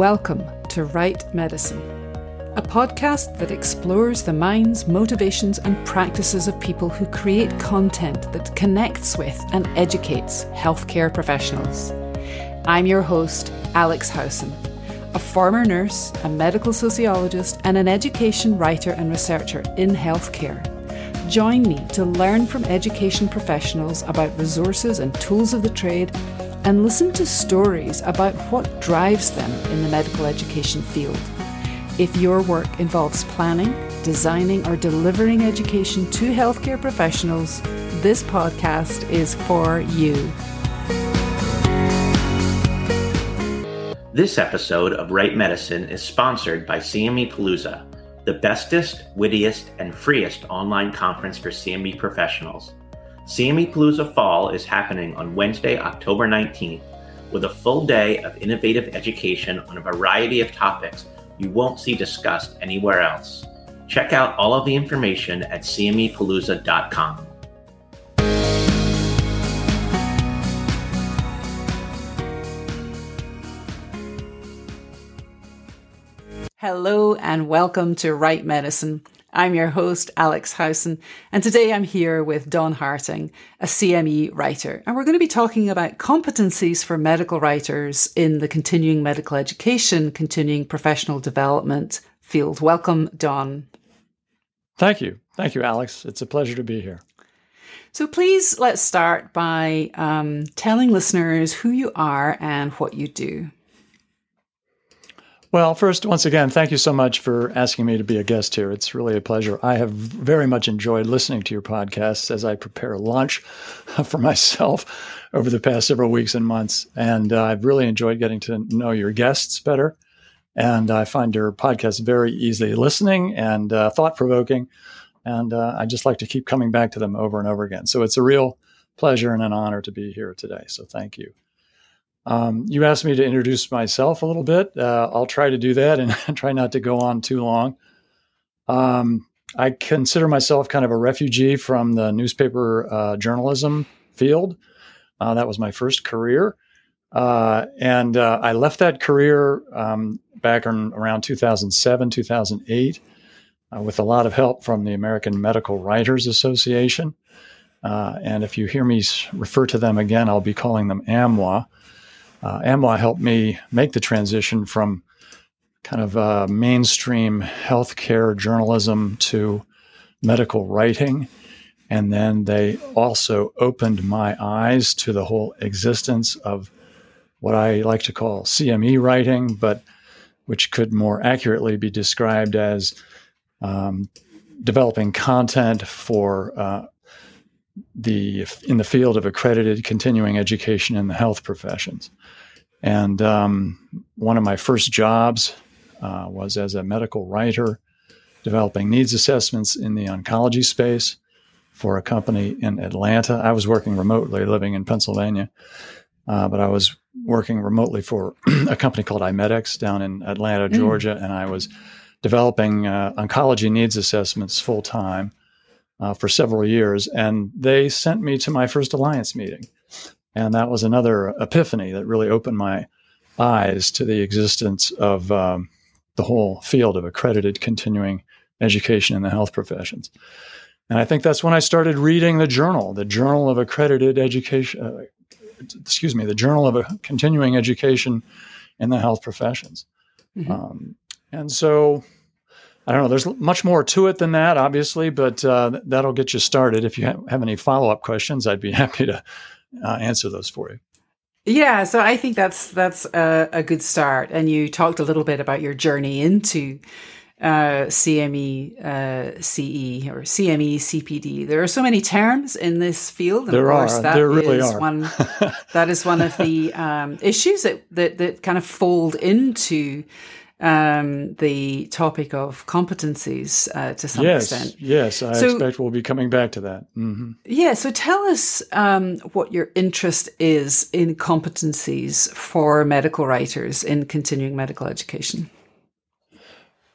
Welcome to Write Medicine, a podcast that explores the minds, motivations, and practices of people who create content that connects with and educates healthcare professionals. I'm your host, Alex Howson, a former nurse, a medical sociologist, and an education writer and researcher in healthcare. Join me to learn from education professionals about resources and tools of the trade and listen to stories about what drives them in the medical education field. If your work involves planning, designing, or delivering education to healthcare professionals, this podcast is for you. This episode of Write Medicine is sponsored by CME Palooza, the bestest, wittiest, and freest online conference for CME professionals. CME Palooza Fall is happening on Wednesday, October 19th, with a full day of innovative education on a variety of topics you won't see discussed anywhere else. Check out all of the information at cmepalooza.com. Hello and welcome to Write Medicine. I'm your host, Alex Howson, and today I'm here with Don Harting, a CME writer. And we're going to be talking about competencies for medical writers in the continuing medical education, continuing professional development field. Welcome, Don. Thank you. Thank you, Alex. It's a pleasure to be here. So please let's start by um, telling listeners who you are and what you do. Well, first, once again, thank you so much for asking me to be a guest here. It's really a pleasure. I have very much enjoyed listening to your podcasts as I prepare lunch for myself over the past several weeks and months. And uh, I've really enjoyed getting to know your guests better. And I find your podcast very easily listening and uh, thought provoking. And uh, I just like to keep coming back to them over and over again. So it's a real pleasure and an honor to be here today. So thank you. Um, you asked me to introduce myself a little bit. Uh, I'll try to do that and try not to go on too long. Um, I consider myself kind of a refugee from the newspaper uh, journalism field. Uh, that was my first career. Uh, and uh, I left that career um, back in around 2007, 2008, uh, with a lot of help from the American Medical Writers Association. and if you hear me refer to them again, I'll be calling them AMWA uh, AMWA helped me make the transition from kind of uh, mainstream healthcare journalism to medical writing. And then they also opened my eyes to the whole existence of what I like to call CME writing, but which could more accurately be described as um, developing content for uh, the in the field of accredited continuing education in the health professions. And um, one of my first jobs uh, was as a medical writer, developing needs assessments in the oncology space for a company in Atlanta. I was working remotely, living in Pennsylvania, uh, but I was working remotely for a company called IMEDX down in Atlanta, mm. Georgia, mm. and I was developing uh, oncology needs assessments full time uh, for several years. And they sent me to my first alliance meeting. And that was another epiphany that really opened my eyes to the existence of um, the whole field of accredited continuing education in the health professions. And I think that's when I started reading the journal, the Journal of Accredited Education, uh, excuse me, the Journal of Continuing Education in the Health Professions. Mm-hmm. Um, and so I don't know, there's much more to it than that, obviously, but uh, that'll get you started. If you have any follow up questions, I'd be happy to uh, answer those for you. Yeah, so I think that's that's a, a, good start. And you talked a little bit about your journey into uh, CME uh, CE or CME CPD. There are so many terms in this field. And there of course, are. That there really are. one. that is one of the um, issues that, that that kind of fold into um, the topic of competencies uh, to some yes, extent. Yes, I so, expect we'll be coming back to that. Mm-hmm. Yeah, so tell us um, what your interest is in competencies for medical writers in continuing medical education.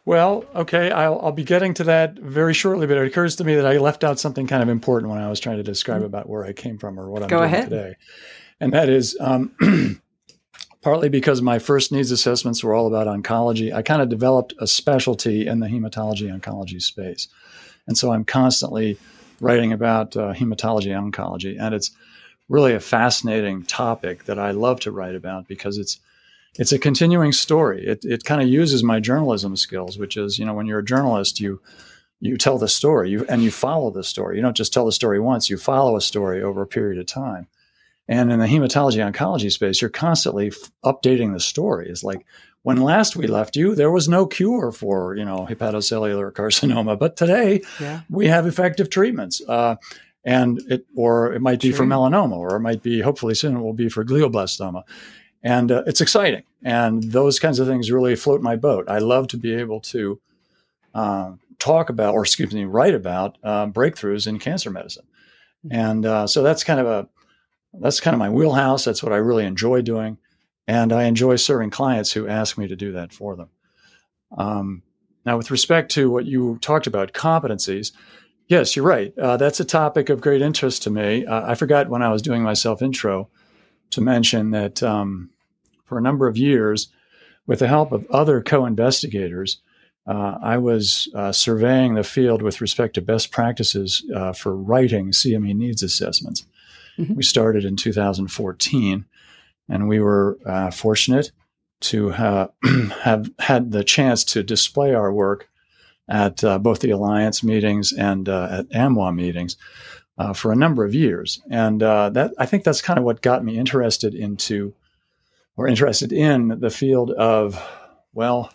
Well, okay, I'll, I'll be getting to that very shortly, but it occurs to me that I left out something kind of important when I was trying to describe mm-hmm. about where I came from or what I'm Go doing ahead. today. And that is um, partly because my first needs assessments were all about oncology. I kind of developed a specialty in the hematology oncology space. And so I'm constantly writing about uh, hematology oncology. And it's really a fascinating topic that I love to write about because it's it's a continuing story. It, it kind of uses my journalism skills, which is, you know, when you're a journalist, you you tell the story you, and you follow the story. You don't just tell the story once, you follow a story over a period of time. And in the hematology oncology space, you're constantly f- updating the story. It's like when last we left you, there was no cure for you know hepatocellular carcinoma, but today yeah. we have effective treatments. Uh, and it, or it might be True. for melanoma, or it might be hopefully soon it will be for glioblastoma, and uh, it's exciting. And those kinds of things really float my boat. I love to be able to uh, talk about, or excuse me, write about uh, breakthroughs in cancer medicine. Mm-hmm. And uh, so that's kind of a that's kind of my wheelhouse. That's what I really enjoy doing, and I enjoy serving clients who ask me to do that for them. Um, now, with respect to what you talked about, competencies, yes, you're right. Uh, that's a topic of great interest to me. Uh, I forgot when I was doing my self intro to mention that um, for a number of years, with the help of other co investigators, uh, I was uh, surveying the field with respect to best practices uh, for writing CME needs assessments. Mm-hmm. We started in 2014, and we were uh, fortunate to ha- have had the chance to display our work at uh, both the Alliance meetings and uh, at AMWA meetings for a number of years. And that I think that's kind of what got me interested into or interested in the field of, well,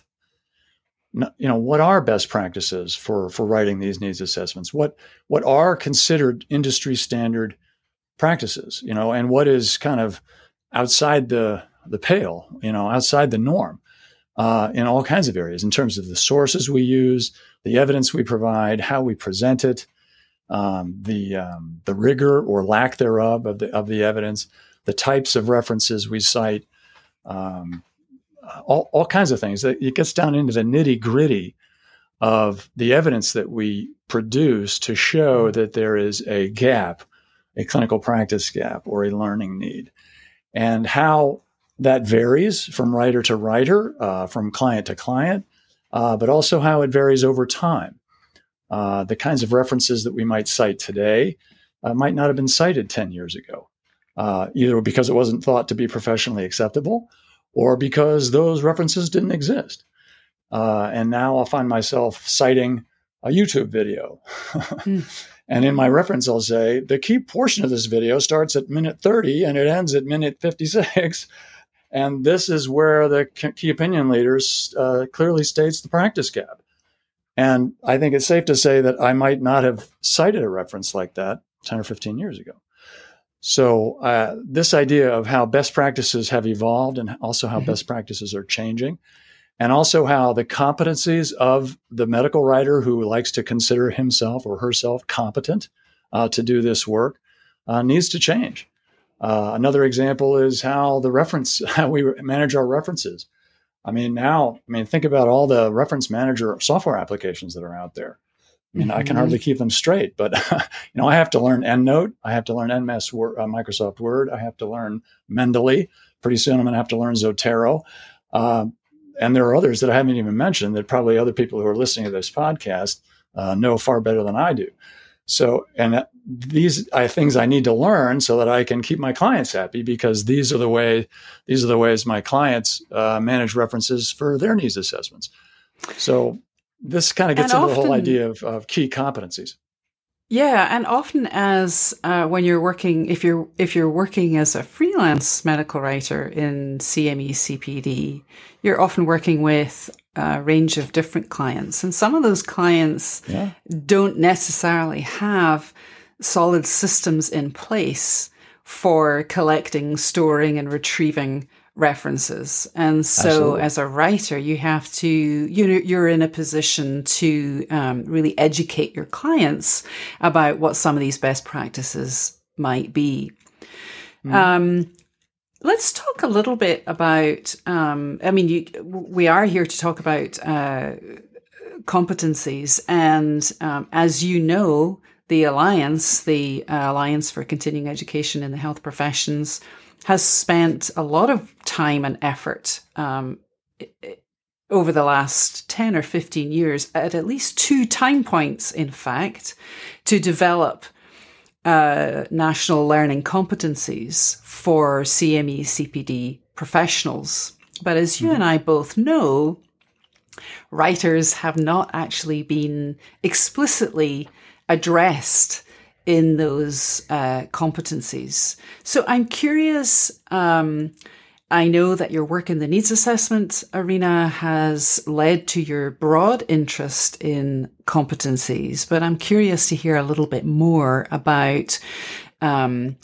you know what are best practices for for writing these needs assessments what what are considered industry standard practices you know and what is kind of outside the the pale you know outside the norm uh, in all kinds of areas in terms of the sources we use the evidence we provide how we present it um, the um, the rigor or lack thereof of the of the evidence the types of references we cite um, all, all kinds of things. It gets down into the nitty gritty of the evidence that we produce to show mm-hmm. that there is a gap, a clinical practice gap, or a learning need, and how that varies from writer to writer, uh, from client to client, uh, but also how it varies over time. Uh, the kinds of references that we might cite today uh, might not have been cited 10 years ago, uh, either because it wasn't thought to be professionally acceptable or because those references didn't exist. Uh, and now I'll find myself citing a YouTube video. mm. And in my reference, I'll say the key portion of this video starts at minute 30 and it ends at minute 56. And this is where the key opinion leaders uh, clearly states the practice gap. And I think it's safe to say that I might not have cited a reference like that 10 or 15 years ago. So, uh, this idea of how best practices have evolved and also how mm-hmm. best practices are changing, and also how the competencies of the medical writer who likes to consider himself or herself competent uh, to do this work uh, needs to change. Uh, another example is how the reference, how we manage our references. I mean, now, I mean, think about all the reference manager software applications that are out there. I mean, mm-hmm. I can hardly keep them straight, but you know, I have to learn EndNote. I have to learn MS Word, uh, Microsoft Word. I have to learn Mendeley. Pretty soon, I'm going to have to learn Zotero. Uh, and there are others that I haven't even mentioned that probably other people who are listening to this podcast uh, know far better than I do. So, and these are things I need to learn so that I can keep my clients happy because these are the way these are the ways my clients uh, manage references for their needs assessments. So this kind of gets and into often, the whole idea of, of, key competencies. Yeah, and often as uh, when you're working, if you're if you're working as a freelance medical writer in CME CPD, you're often working with a range of different clients, and some of those clients yeah. don't necessarily have solid systems in place for collecting, storing, and retrieving references. And so Absolutely. as a writer, you have to, you know, you're in a position to um, really educate your clients about what some of these best practices might be. Mm. Um, let's talk a little bit about, um, I mean, you, we are here to talk about uh, competencies. And um, as you know, the Alliance, the uh, Alliance for Continuing Education in the Health Professions, has spent a lot of time and effort um, over the last 10 or 15 years at at least two time points, in fact, to develop uh, national learning competencies for CME CPD professionals. But as you mm-hmm. and I both know, writers have not actually been explicitly addressed in those uh, competencies. So I'm curious. Um, I know that your work in the needs assessment arena has led to your broad interest in competencies, but I'm curious to hear a little bit more about um,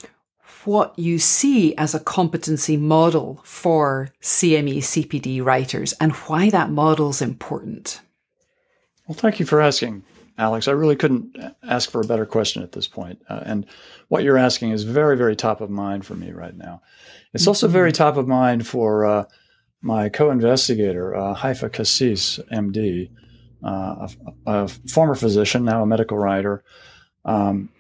what you see as a competency model for CME CPD writers and why that model is important. Well, thank you for asking, Alex. I really couldn't ask for a better question at this point. Uh, and what you're asking is very, very top of mind for me right now. It's mm-hmm. also very top of mind for uh, my co investigator, uh, Haifa Kassis, MD, uh, a, a, former physician, now a medical writer. Um,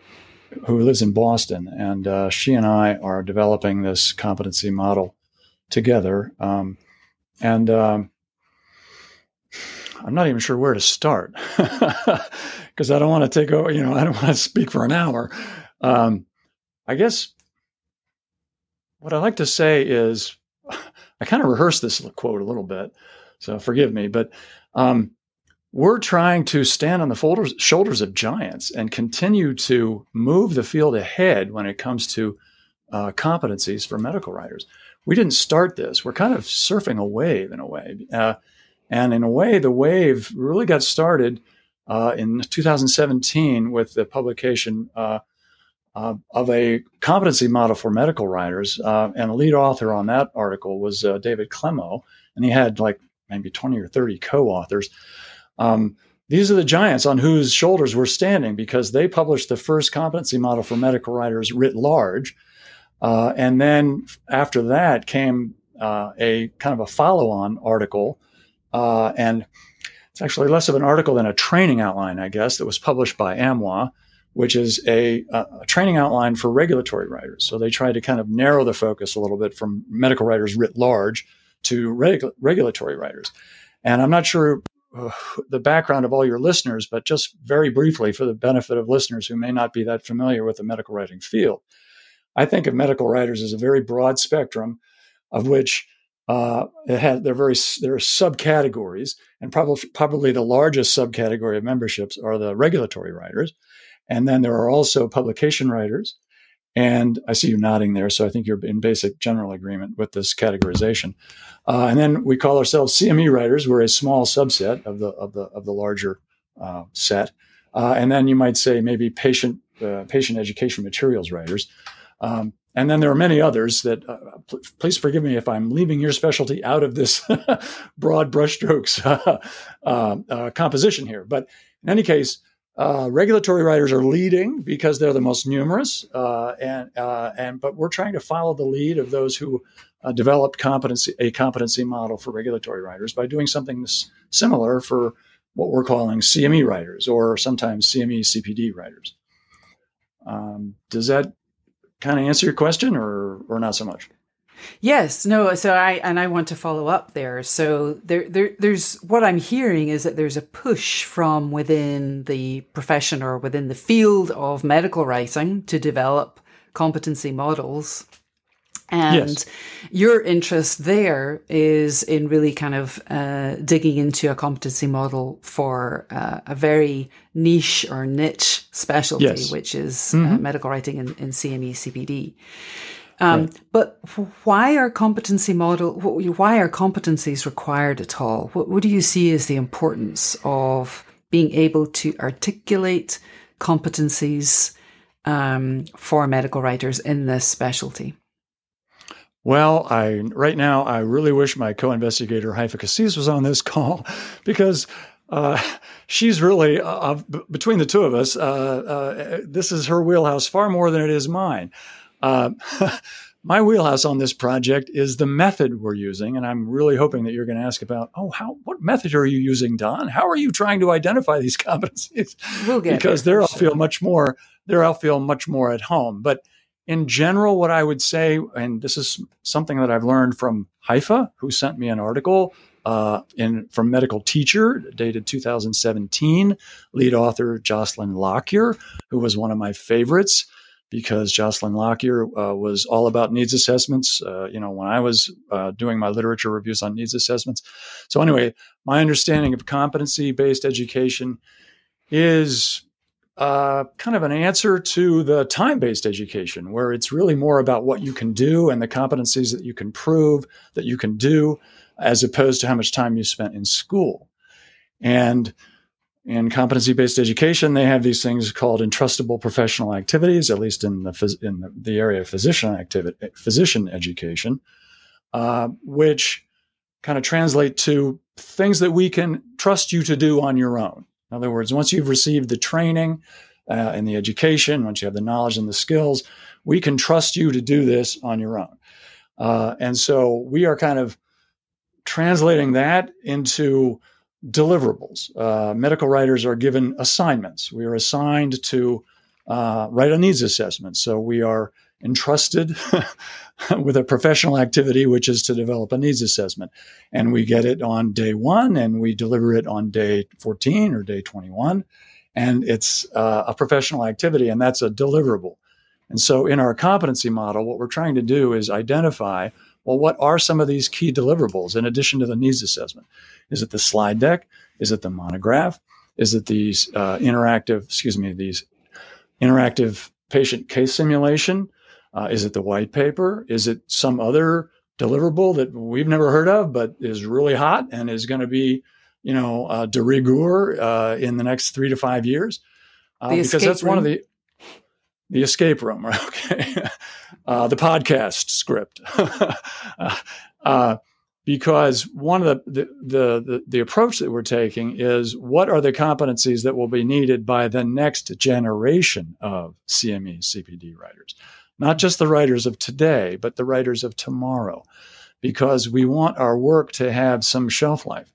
who lives in Boston, and uh, she and I are developing this competency model together. Um, and um, I'm not even sure where to start because I don't want to take over. You know, I don't want to speak for an hour. Um, I guess what I like to say is I kind of rehearsed this quote a little bit, so forgive me, but um, we're trying to stand on the folders, shoulders of giants and continue to move the field ahead when it comes to uh, competencies for medical writers. We didn't start this. We're kind of surfing a wave in a way. Uh, and in a way, the wave really got started uh, in 2017 with the publication uh, uh, of a competency model for medical writers. Uh, and the lead author on that article was David Clemow, and he had like maybe 20 or 30 co authors. Um, these are the giants on whose shoulders we're standing because they published the first competency model for medical writers writ large. Uh, and then after that came uh, a kind of a follow on article. Uh, and it's actually less of an article than a training outline, I guess, that was published by AMWA, which is a, a training outline for regulatory writers. So they tried to kind of narrow the focus a little bit from medical writers writ large to reg- regulatory writers. And I'm not sure the background of all your listeners, but just very briefly for the benefit of listeners who may not be that familiar with the medical writing field. I think of medical writers as a very broad spectrum of which uh, it has, they're very there are subcategories, and probably probably the largest subcategory of memberships are the regulatory writers, and then there are also publication writers, and I see you nodding there, so I think you're in basic general agreement with this categorization. Uh, and then we call ourselves CME writers. We're a small subset of the of the of the larger uh, set. Uh, and then you might say maybe patient uh, patient education materials writers. Um, and then there are many others that, uh, pl- please forgive me if I'm leaving your specialty out of this broad brushstrokes uh, composition here. But in any case, uh, regulatory writers are leading because they're the most numerous, uh, and uh, and but we're trying to follow the lead of those who uh, developed competency a competency model for regulatory writers by doing something s- similar for what we're calling CME writers or sometimes CME CPD writers. Um, does that kind of answer your question, or or not so much? Yes, no. So I and I want to follow up there. So there, there, there's what I'm hearing is that there's a push from within the profession or within the field of medical writing to develop competency models. And yes. your interest there is in really kind of uh, digging into a competency model for uh, a very niche or niche specialty, yes. which is uh, mm-hmm. uh, medical writing in, in CME CPD. Um, right. But why are competency model? Why are competencies required at all? What, what do you see as the importance of being able to articulate competencies um, for medical writers in this specialty? Well, I right now I really wish my co-investigator Haifa Kassis was on this call because uh, she's really uh, between the two of us. Uh, uh, this is her wheelhouse far more than it is mine. Uh, my wheelhouse on this project is the method we're using, and I'm really hoping that you're going to ask about, oh, how what method are you using, Don? How are you trying to identify these competencies? We'll get because there I'll feel much more there I'll feel much more at home. But in general, what I would say, and this is something that I've learned from Haifa, who sent me an article uh, in from Medical Teacher, dated 2017, lead author Jocelyn Lockyer, who was one of my favorites because Jocelyn Lockyer uh, was all about needs assessments. Uh, you know, when I was uh, doing my literature reviews on needs assessments. So anyway, my understanding of competency-based education is uh, kind of an answer to the time based education, where it's really more about what you can do and the competencies that you can prove that you can do, as opposed to how much time you spent in school. And in competency based education, they have these things called entrustable professional activities, at least in the, in the area of physician activity, physician education, uh, which kind of translate to things that we can trust you to do on your own. In other words, once you've received the training uh, and the education, once you have the knowledge and the skills, we can trust you to do this on your own. Uh, and so we are kind of translating that into deliverables. Uh, medical writers are given assignments. We are assigned to uh, write a needs assessment. So we are entrusted with a professional activity, which is to develop a needs assessment. And we get it on day one and we deliver it on day 14 or day 21. And it's uh, a professional activity, and that's a deliverable. And so in our competency model, what we're trying to do is identify well, what are some of these key deliverables in addition to the needs assessment? Is it the slide deck? Is it the monograph? Is it these uh, interactive, excuse me, these interactive patient case simulation? Uh, is it the white paper? Is it some other deliverable that we've never heard of but is really hot and is going to be, you know, uh, de rigueur uh, in the next three to five years? Uh, because that's room. one of the the escape room, right? Okay, uh, the podcast script. uh, because one of the, the, the, the, approach that we're taking is what are the competencies that will be needed by the next generation of CME CPD writers? Not just the writers of today, but the writers of tomorrow, because we want our work to have some shelf life.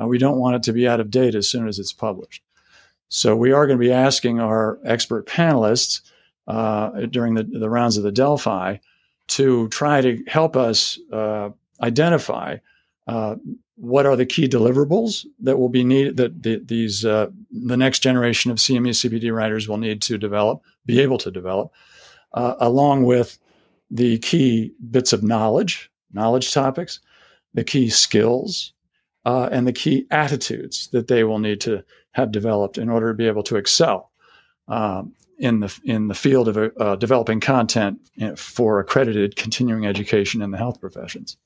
Uh, we don't want it to be out of date as soon as it's published. So we are going to be asking our expert panelists uh, during the, the rounds of the Delphi to try to help us uh, identify uh, what are the key deliverables that will be needed that the, these uh, the next generation of CME CPD writers will need to develop, be able to develop, uh, along with the key bits of knowledge, knowledge topics, the key skills, uh, and the key attitudes that they will need to have developed in order to be able to excel um, in the in the field of uh, developing content for accredited continuing education in the health professions.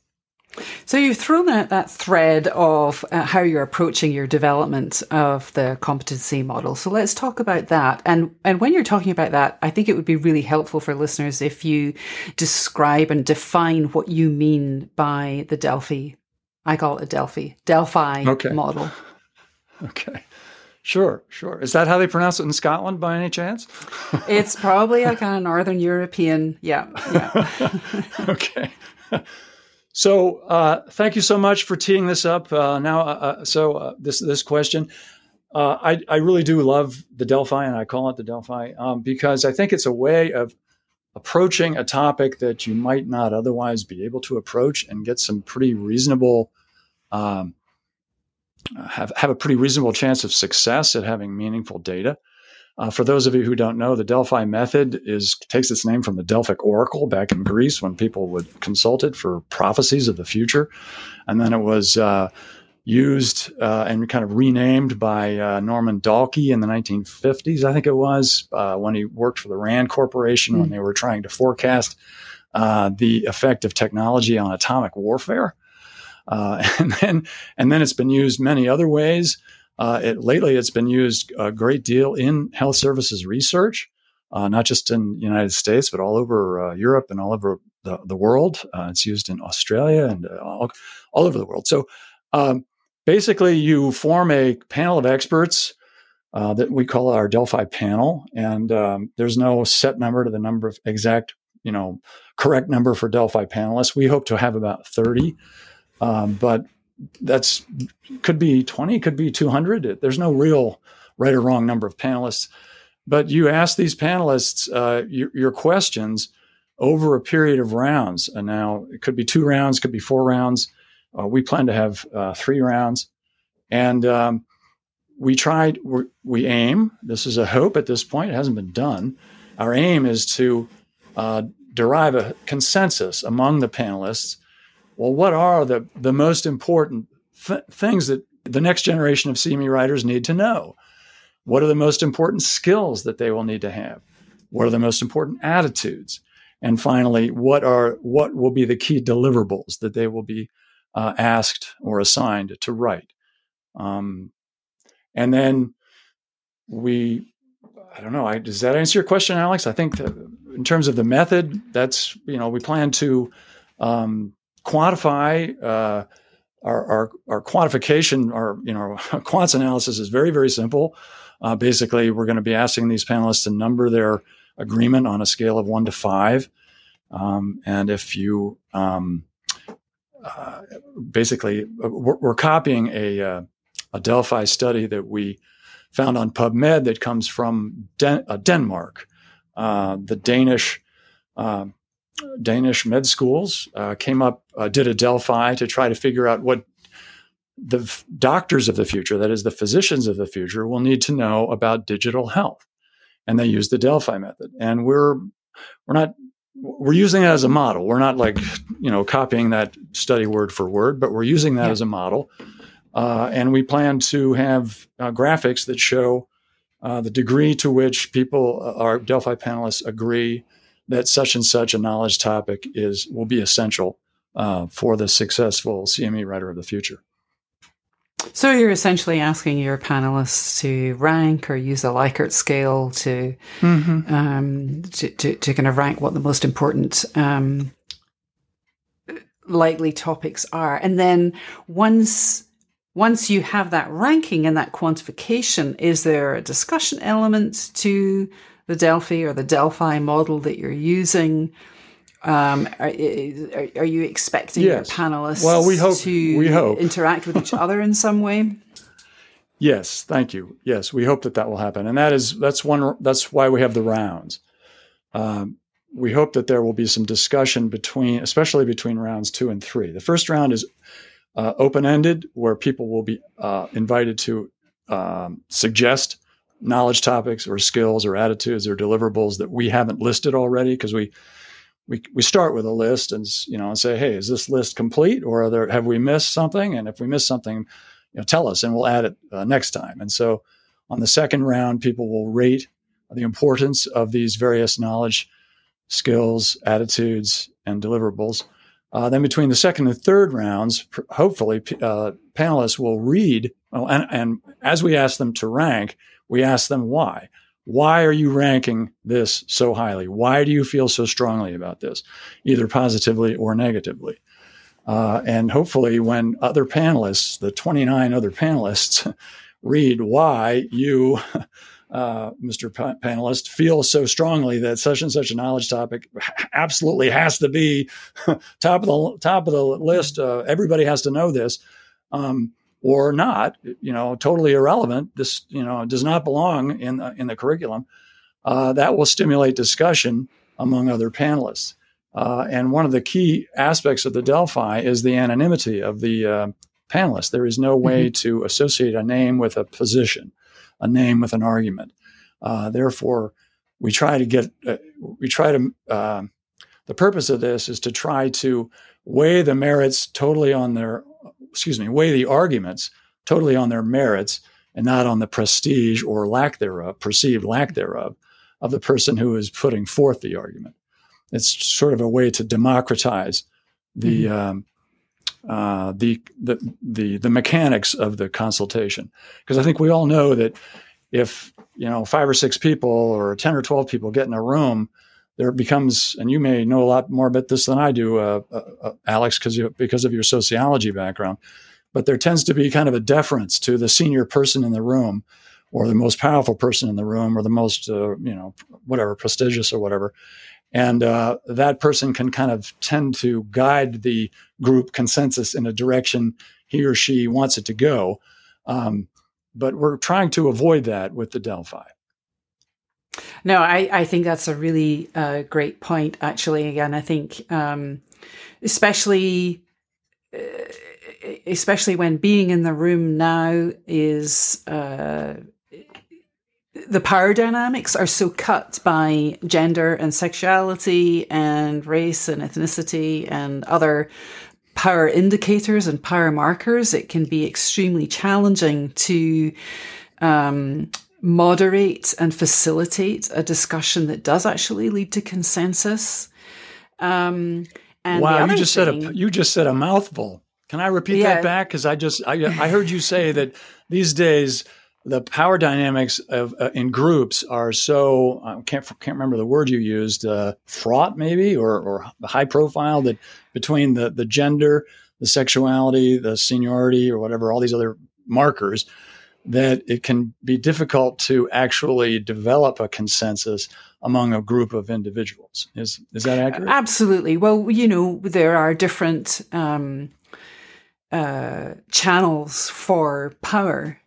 So you've thrown out that thread of uh, how you're approaching your development of the competency model. So let's talk about that. And and when you're talking about that, I think it would be really helpful for listeners if you describe and define what you mean by the Delphi. I call it a Delphi Delphi okay. model. Okay. Sure, sure. Is that how they pronounce it in Scotland by any chance? it's probably a kind of Northern European. Yeah. yeah. okay. So, uh, thank you so much for teeing this up. Uh, now, uh, uh so uh, this this question, uh, I I really do love the Delphi, and I call it the Delphi um, because I think it's a way of approaching a topic that you might not otherwise be able to approach and get some pretty reasonable. Um, have have a pretty reasonable chance of success at having meaningful data. Uh, for those of you who don't know, the Delphi method is takes its name from the Delphic Oracle back in Greece when people would consult it for prophecies of the future, and then it was uh, used uh, and kind of renamed by uh, Norman Dalkey in the 1950s, I think it was, uh, when he worked for the Rand Corporation mm. when hmm. they were trying to forecast uh, the effect of technology on atomic warfare. and then, and then it's been used many other ways. Uh, it, lately, it's been used a great deal in health services research, uh, not just in the United States, but all over uh, Europe and all over the, the world. Uh, it's used in Australia and uh, all, all, over the world. So um, basically, you form a panel of experts uh, that we call our Delphi panel, and um, there's no set number to the number of exact, you know, correct number for Delphi panelists. We hope to have about 30. Um, but that's could be 20 could be 200 there's no real right or wrong number of panelists but you ask these panelists uh, your, your, questions over a period of rounds. And now it could be two rounds, could be four rounds. Uh, we plan to have uh, three rounds. And um, we tried, we aim, this is a hope at this point, it hasn't been done. Our aim is to uh, derive a consensus among the panelists. Well, what are the, the most important th- things that the next generation of CME writers need to know? What are the most important skills that they will need to have? What are the most important attitudes? And finally, what are what will be the key deliverables that they will be uh, asked or assigned to write? Um, and then we, I don't know. I, does that answer your question, Alex? I think in terms of the method, that's you know we plan to um, quantify. Uh, our, our, our quantification, our you know quants analysis is very very simple. Uh, basically, we're going to be asking these panelists to number their agreement on a scale of one to five. Um, and if you um, uh, basically, uh, we're, we're, copying a, uh, a Delphi study that we found on PubMed that comes from Den- uh, Denmark. The Danish Danish med schools uh, came up, did a Delphi to try to figure out what the f- doctors of the future, that is, the physicians of the future, will need to know about digital health. And they used the Delphi method. And we're we're not we're using it as a model. We're not like you know copying that study word for word, but we're using that yeah. as a model. Uh, and we plan to have uh, graphics that show uh, the degree to which people, uh, our Delphi panelists, agree that such and such a knowledge topic is will be essential uh, for the successful CME writer of the future. So you're essentially asking your panelists to rank or use a Likert scale to, mm-hmm. um, to, to, to, kind of rank what the most important um, likely topics are, and then once once you have that ranking and that quantification, is there a discussion element to the Delphi or the Delphi model that you're using? Um, are, are, you expecting yes. your panelists well, we hope, to we hope. interact with each other in some way? Yes, thank you. Yes, we hope that that will happen, and that is that's one. That's why we have the rounds. Um, we hope that there will be some discussion between, especially between rounds two and three. The first round is uh, open ended, where people will be uh, invited to um, suggest knowledge topics or skills or attitudes or deliverables that we haven't listed already because we we, we start with a list and you know and say, hey, is this list complete or there, have we missed something? And if we missed something, you know, tell us and we'll add it uh, next time. And so on the second round, people will rate the importance of these various knowledge, skills, attitudes, and deliverables. Uh, then between the second and third rounds, pr- hopefully uh, panelists will read, well, and, and as we ask them to rank, we ask them why. Why are you ranking this so highly? Why do you feel so strongly about this, either positively or negatively? Uh, and hopefully, when other panelists, the 29 other panelists, read why you, uh, Mr. Pa- panelist, feel so strongly that such and such a knowledge topic absolutely has to be top of the top of the list. Uh, everybody has to know this. Um, or not, you know, totally irrelevant. This, you know, does not belong in the, in the curriculum. Uh, that will stimulate discussion among other panelists. Uh, and one of the key aspects of the Delphi is the anonymity of the uh, panelists. There is no way mm-hmm. to associate a name with a position, a name with an argument. Uh, therefore, we try to get, uh, we try to, uh, the purpose of this is to try to weigh the merits totally on their excuse me, weigh the arguments totally on their merits and not on the prestige or lack thereof, perceived lack thereof, of the person who is putting forth the argument. It's sort of a way to democratize the mm-hmm. um, uh, the, the the the mechanics of the consultation, because I think we all know that if you know five or six people or ten or twelve people get in a room there becomes, and you may know a lot more about this than I do, uh, uh, uh Alex, because because of your sociology background. But there tends to be kind of a deference to the senior person in the room, or the most powerful person in the room, or the most uh, you know whatever prestigious or whatever, and uh, that person can kind of tend to guide the group consensus in a direction he or she wants it to go. Um, but we're trying to avoid that with the Delphi. No, I, I think that's a really uh, great point, actually. Again, I think, um, especially. Uh, especially when being in the room now is uh, the power dynamics are so cut by gender and sexuality and race and ethnicity and other power indicators and power markers, it can be extremely challenging to um, moderate and facilitate a discussion that does actually lead to consensus. Um, and wow, you just thing, said a you just said a mouthful. Can I repeat yeah, that back? Because I just I, I heard you say that these days the power dynamics of uh, in groups are so I can't can't remember the word you used uh, fraught maybe or or high profile that between the the gender, the sexuality, the seniority or whatever all these other markers that it can be difficult to actually develop a consensus among a group of individuals. Is is that accurate? Absolutely. Well, you know, there are different um, uh, channels for power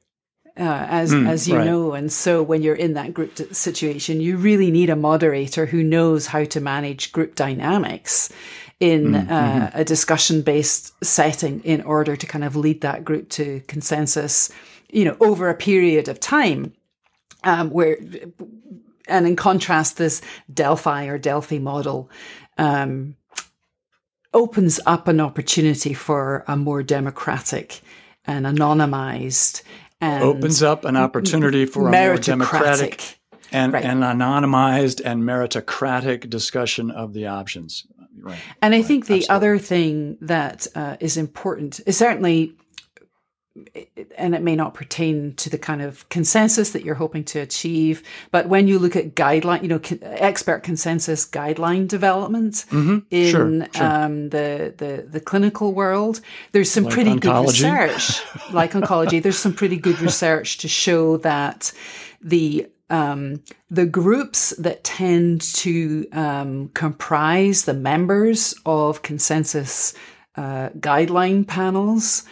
uh, as mm, as you right. know. And so when you're in that group situation, you really need a moderator who knows how to manage group dynamics in mm, uh, mm-hmm. a discussion based setting in order to kind of lead that group to consensus, you know, over a period of time. Um, where, and in contrast, this Delphi or Delphi model um, opens up an opportunity for a more democratic and anonymized and opens up an opportunity for a more democratic and, right. and anonymized and meritocratic discussion of the options. Right. And I right. think the Absolutely. other thing that uh, is important is certainly and it may not pertain to the kind of consensus that you're hoping to achieve. But when you look at guideline, you know, expert consensus guideline development mm-hmm. in sure, sure. Um, the, the the clinical world, there's some like pretty oncology. good research, like oncology. There's some pretty good research to show that the um, the groups that tend to um, comprise the members of consensus uh, guideline panels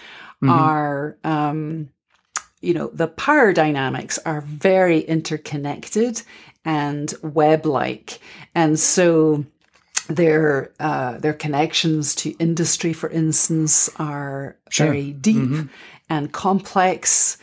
mm-hmm. are, um, you know, the power dynamics are very interconnected and web like. And so their uh, their connections to industry, for instance, are sure. very deep mm-hmm. and complex,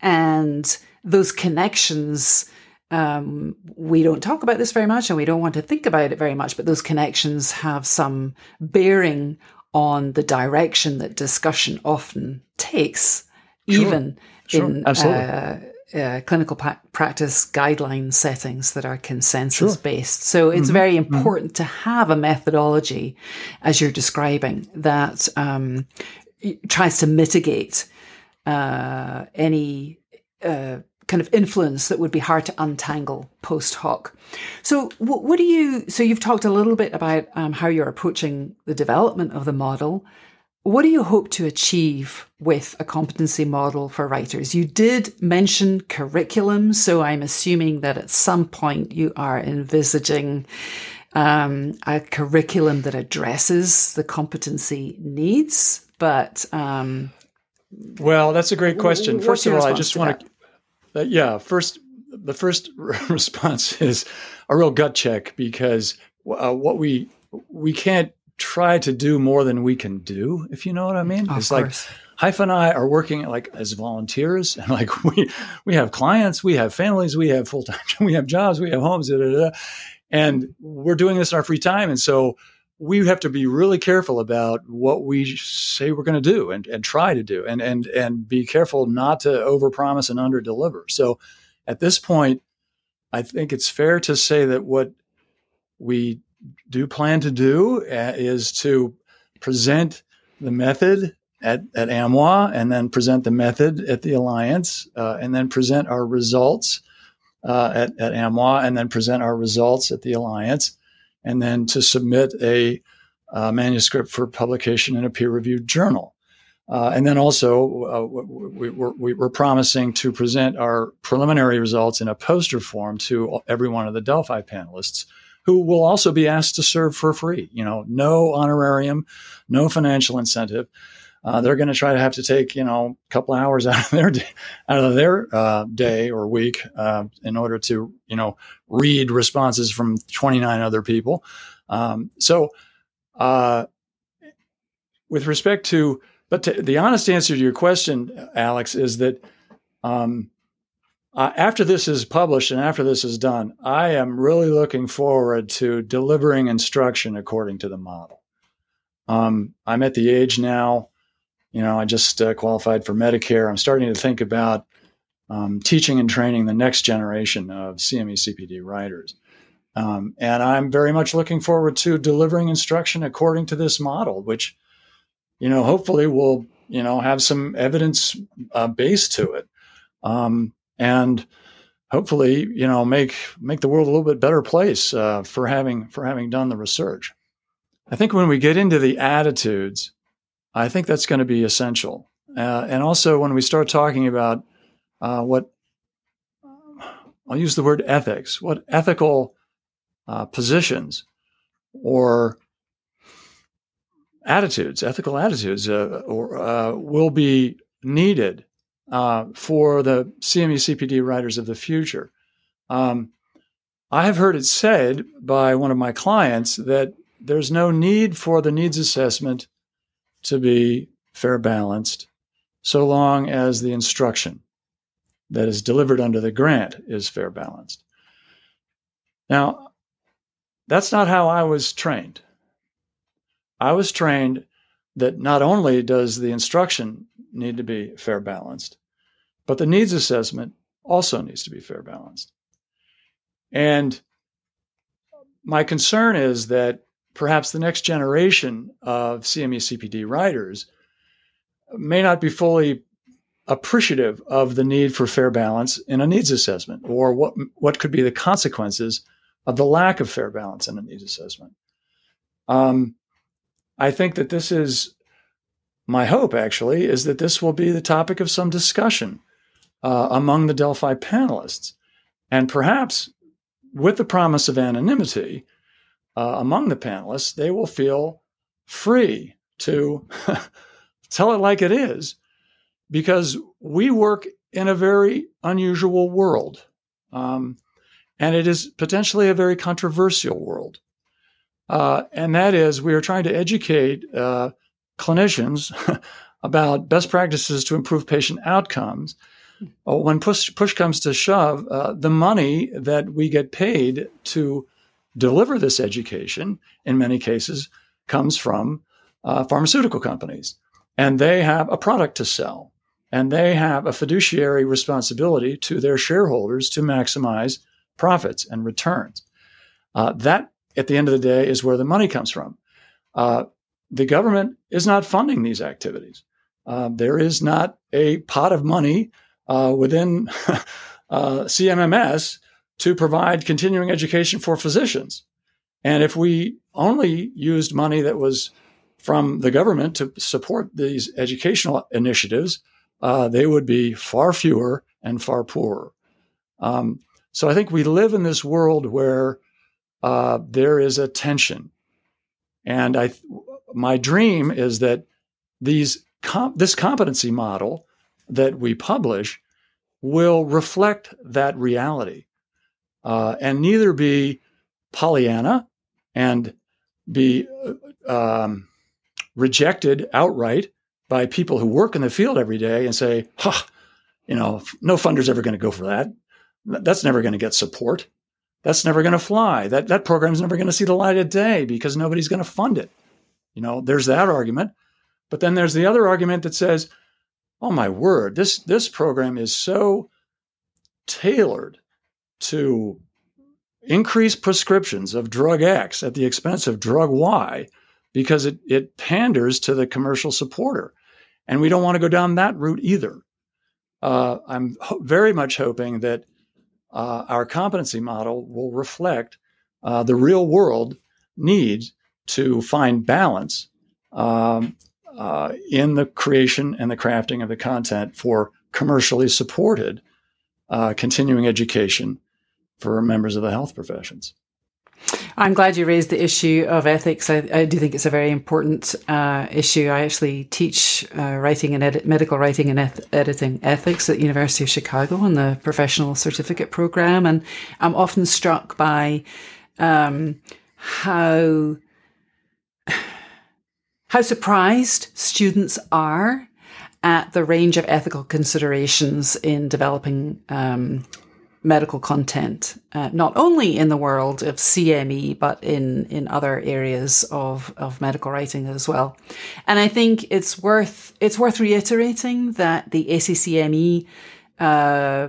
and those connections. Um, we don't talk about this very much, and we don't want to think about it very much. But those connections have some bearing on the direction that discussion often takes, sure. even sure. in uh, uh, clinical pa- practice guideline settings that are consensus sure. based. So it's mm-hmm. very mm-hmm. important mm-hmm. to have a methodology, as you're describing, that um, tries to mitigate uh, any uh, kind of influence that would be hard to untangle post hoc. So, what, what do you? So, you've talked a little bit about um, how you're approaching the development of the model. What do you hope to achieve with a competency model for writers? You did mention curriculum, so I'm assuming that at some point you are envisaging um, a curriculum that addresses the competency needs. But um, well, that's a great question. First of all, I just want to uh, yeah, first the first response is a real gut check because uh, what we we can't try to do more than we can do, if you know what I mean. Of it's course. like Haifa and I are working like as volunteers, and like we we have clients, we have families, we have full time, we have jobs, we have homes, da, da, da, and we're doing this in our free time, and so we have to be really careful about what we say we're going to do and, and try to do and, and, and be careful not to overpromise and underdeliver. So at this point, I think it's fair to say that what we do plan to do uh, is to present the method at, at AMWA and then present the method at the Alliance uh, and then present our results uh, at, at AMWA and then present our results at the Alliance and then to submit a uh, manuscript for publication in a peer reviewed journal. Uh, and then also, uh, we, we, promising to present our preliminary results in a poster form to every one of the Delphi panelists, who will also be asked to serve for free. You know, no honorarium, no financial incentive. Uh, they're going to try to have to take you know a couple hours out of their day, out of their uh, day or week uh, in order to you know read responses from 29 other people. Um, so, uh, with respect to, but to, the honest answer to your question, Alex, is that um, uh, after this is published and after this is done, I am really looking forward to delivering instruction according to the model. Um, I'm at the age now you know, I just uh, qualified for Medicare. I'm starting to think about um, teaching and training the next generation of CME CPD writers. Um, and I'm very much looking forward to delivering instruction according to this model, which, you know, hopefully will, you know, have some evidence uh, base to it. Um, and hopefully, you know, make make the world a little bit better place uh, for having for having done the research. I think when we get into the attitudes I think that's going to be essential. Uh, and also, when we start talking about uh, what I'll use the word ethics, what ethical uh, positions or attitudes, ethical attitudes, uh, or, uh, will be needed uh, for the CME CPD writers of the future. Um, I have heard it said by one of my clients that there's no need for the needs assessment to be fair balanced so long as the instruction that is delivered under the grant is fair balanced. Now, that's not how I was trained. I was trained that not only does the instruction need to be fair balanced, but the needs assessment also needs to be fair balanced. And my concern is that perhaps the next generation of CME CPD writers may not be fully appreciative of the need for fair balance in a needs assessment or what what could be the consequences of the lack of fair balance in a needs assessment. Um, I think that this is my hope actually is that this will be the topic of some discussion uh, among the Delphi panelists, and perhaps with the promise of anonymity, uh, among the panelists, they will feel free to tell it like it is because we work in a very unusual world. Um, and it is potentially a very controversial world. Uh, and that is, we are trying to educate uh, clinicians about best practices to improve patient outcomes. Uh, when push, push comes to shove, uh, the money that we get paid to deliver this education, in many cases, comes from uh, pharmaceutical companies. And they have a product to sell. And they have a fiduciary responsibility to their shareholders to maximize profits and returns. Uh, that, at the end of the day, is where the money comes from. Uh, the government is not funding these activities. Uh, there is not a pot of money uh, within uh, CMMS to provide continuing education for physicians. And if we only used money that was from the government to support these educational initiatives, uh, they would be far fewer and far poorer. Um, so I think we live in this world where uh, there is a tension, and I, my dream is that these com- this competency model that we publish will reflect that reality uh, and neither be Pollyanna and be um, rejected outright by people who work in the field every day and say, huh, you know, no funder's ever going to go for that. That's never going to get support. That's never going to fly. That that program's never going to see the light of day because nobody's going to fund it. You know, there's that argument. But then there's the other argument that says, "Oh my word, this this program is so tailored to increase prescriptions of drug X at the expense of drug Y because it, it panders to the commercial supporter. And we don't want to go down that route either. Uh, I'm ho- very much hoping that uh, our competency model will reflect uh, the real world needs to find balance um, uh, in the creation and the crafting of the content for commercially supported uh, continuing education for members of the health professions. I'm glad you raised the issue of ethics. I, I do think it's a very important uh, issue. I actually teach uh, writing and edit, medical writing and eth- editing ethics at University of Chicago in the professional certificate program, and I'm often struck by um, how how surprised students are at the range of ethical considerations in developing um, medical content, uh, not only in the world of CME, but in, in other areas of, of medical writing as well. And I think it's worth, it's worth reiterating that the ACCME, uh,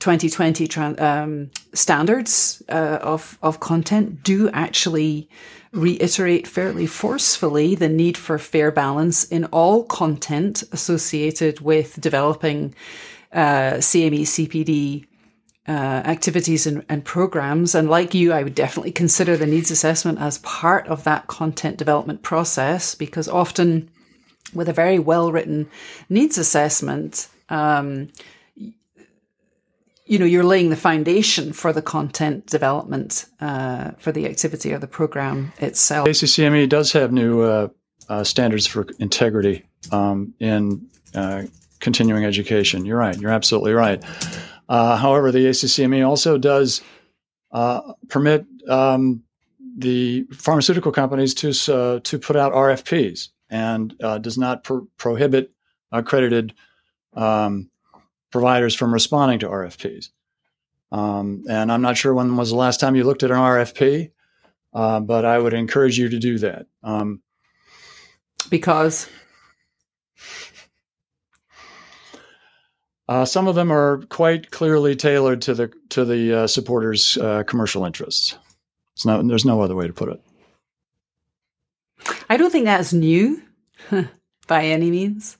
2020 um, standards uh, of of content do actually reiterate fairly forcefully the need for fair balance in all content associated with developing uh, CME CPD uh, activities and, and, programs. And like you, I would definitely consider the needs assessment as part of that content development process because often with a very well written needs assessment, um, you know, you're laying the foundation for the content development uh, for the activity or the program itself. ACCME does have new uh, uh, standards for integrity um, in uh, continuing education. You're right. You're absolutely right. Uh, however, the ACCME also does uh, permit um, the pharmaceutical companies to to put out RFPs and does not pro- prohibit accredited um, providers from responding to RFPs. Um, and I'm not sure when was the last time you looked at an RFP, uh, but I would encourage you to do that. Um, because uh, some of them are quite clearly tailored to the to the uh, supporters' uh, commercial interests. It's no, there's no other way to put it. I don't think that's new by any means.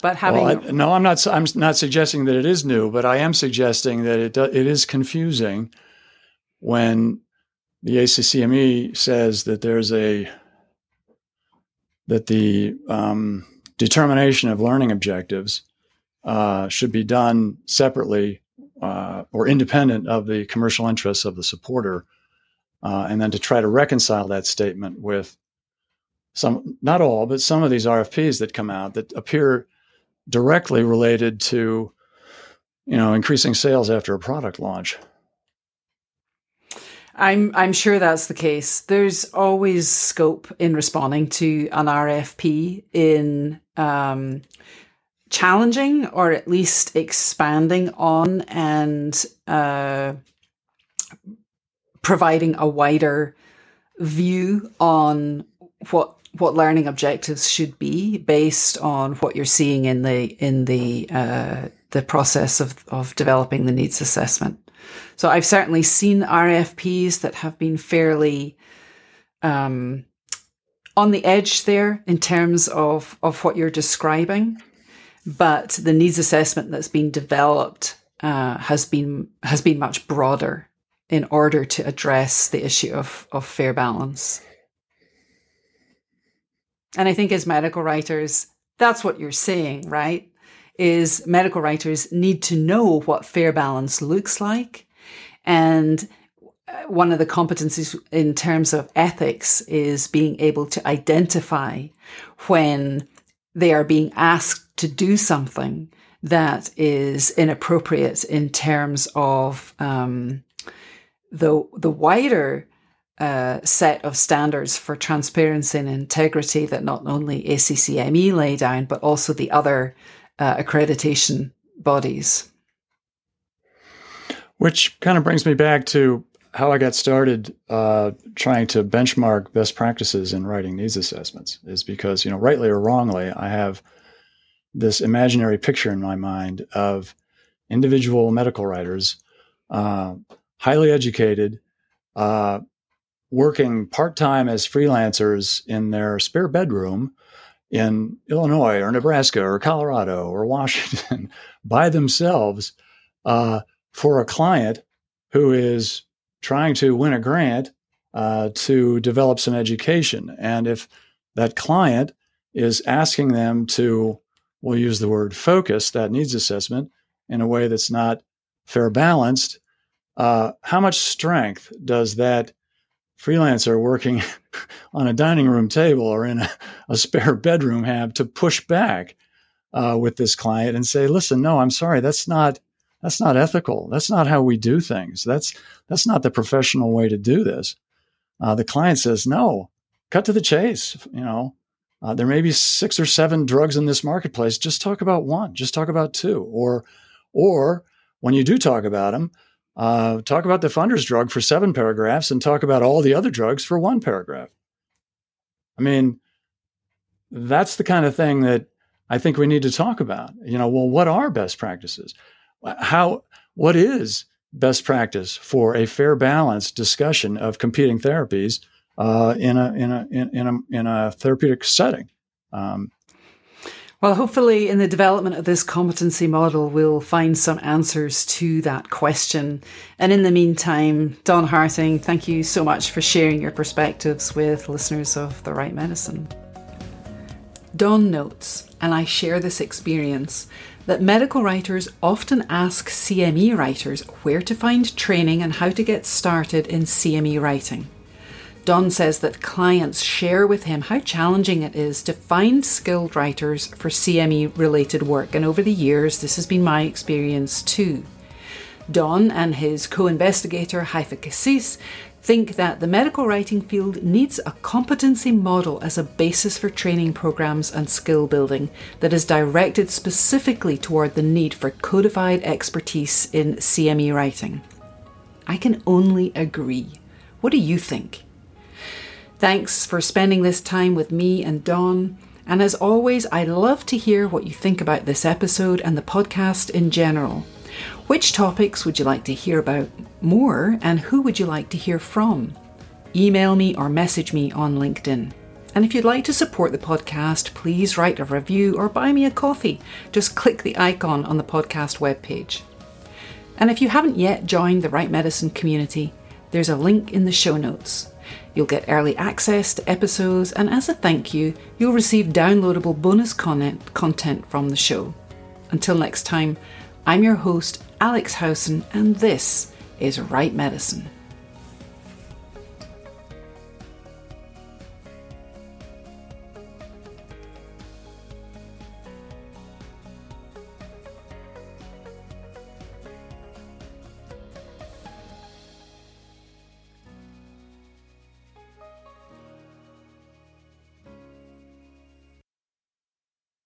But having well, I, no, I'm not. I'm not suggesting that it is new, but I am suggesting that it do, it is confusing when the ACCME says that there's a that the um, determination of learning objectives uh, should be done separately uh, or independent of the commercial interests of the supporter, uh, and then to try to reconcile that statement with some, not all, but some of these RFPs that come out that appear directly related to you know increasing sales after a product launch I'm I'm sure that's the case. There's always scope in responding to an RFP in um, challenging or at least expanding on and uh, providing a wider view on what what learning objectives should be based on what you're seeing in the in the uh, the process of of developing the needs assessment. So I've certainly seen RFPs that have been fairly um, on the edge there in terms of of what you're describing, but the needs assessment that's been developed uh, has been has been much broader in order to address the issue of of fair balance. And I think as medical writers, that's what you're saying, right? Is medical writers need to know what fair balance looks like. And one of the competencies in terms of ethics is being able to identify when they are being asked to do something that is inappropriate in terms of um, the the wider uh, set of standards for transparency and integrity that not only ACCME lay down, but also the other uh, accreditation bodies. Which kind of brings me back to how I got started uh, trying to benchmark best practices in writing needs assessments, is because, you know, rightly or wrongly, I have this imaginary picture in my mind of individual medical writers, uh, highly educated, uh, working part time as freelancers in their spare bedroom in Illinois or Nebraska or Colorado or Washington by themselves uh, for a client who is trying to win a grant uh, to develop some education. And if that client is asking them to, we'll use the word focus, that needs assessment in a way that's not fair balanced, uh, how much strength does that freelancer working on a dining room table or in a, a spare bedroom have to push back uh, with this client and say, "Listen, no, I'm sorry, that's not that's not ethical. That's not how we do things. That's that's not the professional way to do this." Uh, the client says, "No, cut to the chase. You know, uh, there may be six or seven drugs in this marketplace. Just talk about one. Just talk about two. Or, or when you do talk about them, uh, talk about the funder's drug for seven paragraphs and talk about all the other drugs for one paragraph. I mean, that's the kind of thing that I think we need to talk about. You know, well, what are best practices? How, what is best practice for a fair balanced discussion of competing therapies uh, in a in a in, in, a in a therapeutic setting. Um, well, hopefully, in the development of this competency model, we'll find some answers to that question. And in the meantime, Don Harting, thank you so much for sharing your perspectives with listeners of The Write Medicine. Don notes, and I share this experience, that medical writers often ask CME writers where to find training and how to get started in CME writing. Don says that clients share with him how challenging it is to find skilled writers for CME related work, and over the years, this has been my experience too. Don and his co investigator, Haifa Kassis, think that the medical writing field needs a competency model as a basis for training programs and skill building that is directed specifically toward the need for codified expertise in CME writing. I can only agree. What do you think? Thanks for spending this time with me and Don. And as always, I love to hear what you think about this episode and the podcast in general. Which topics would you like to hear about more, and who would you like to hear from? Email me or message me on LinkedIn. And if you'd like to support the podcast, please write a review or buy me a coffee. Just click the icon on the podcast webpage. And if you haven't yet joined the Write Medicine community, there's a link in the show notes. You'll get early access to episodes, and as a thank you, you'll receive downloadable bonus content, from the show. Until next time, I'm your host, Alex Howson, and this is Write Medicine.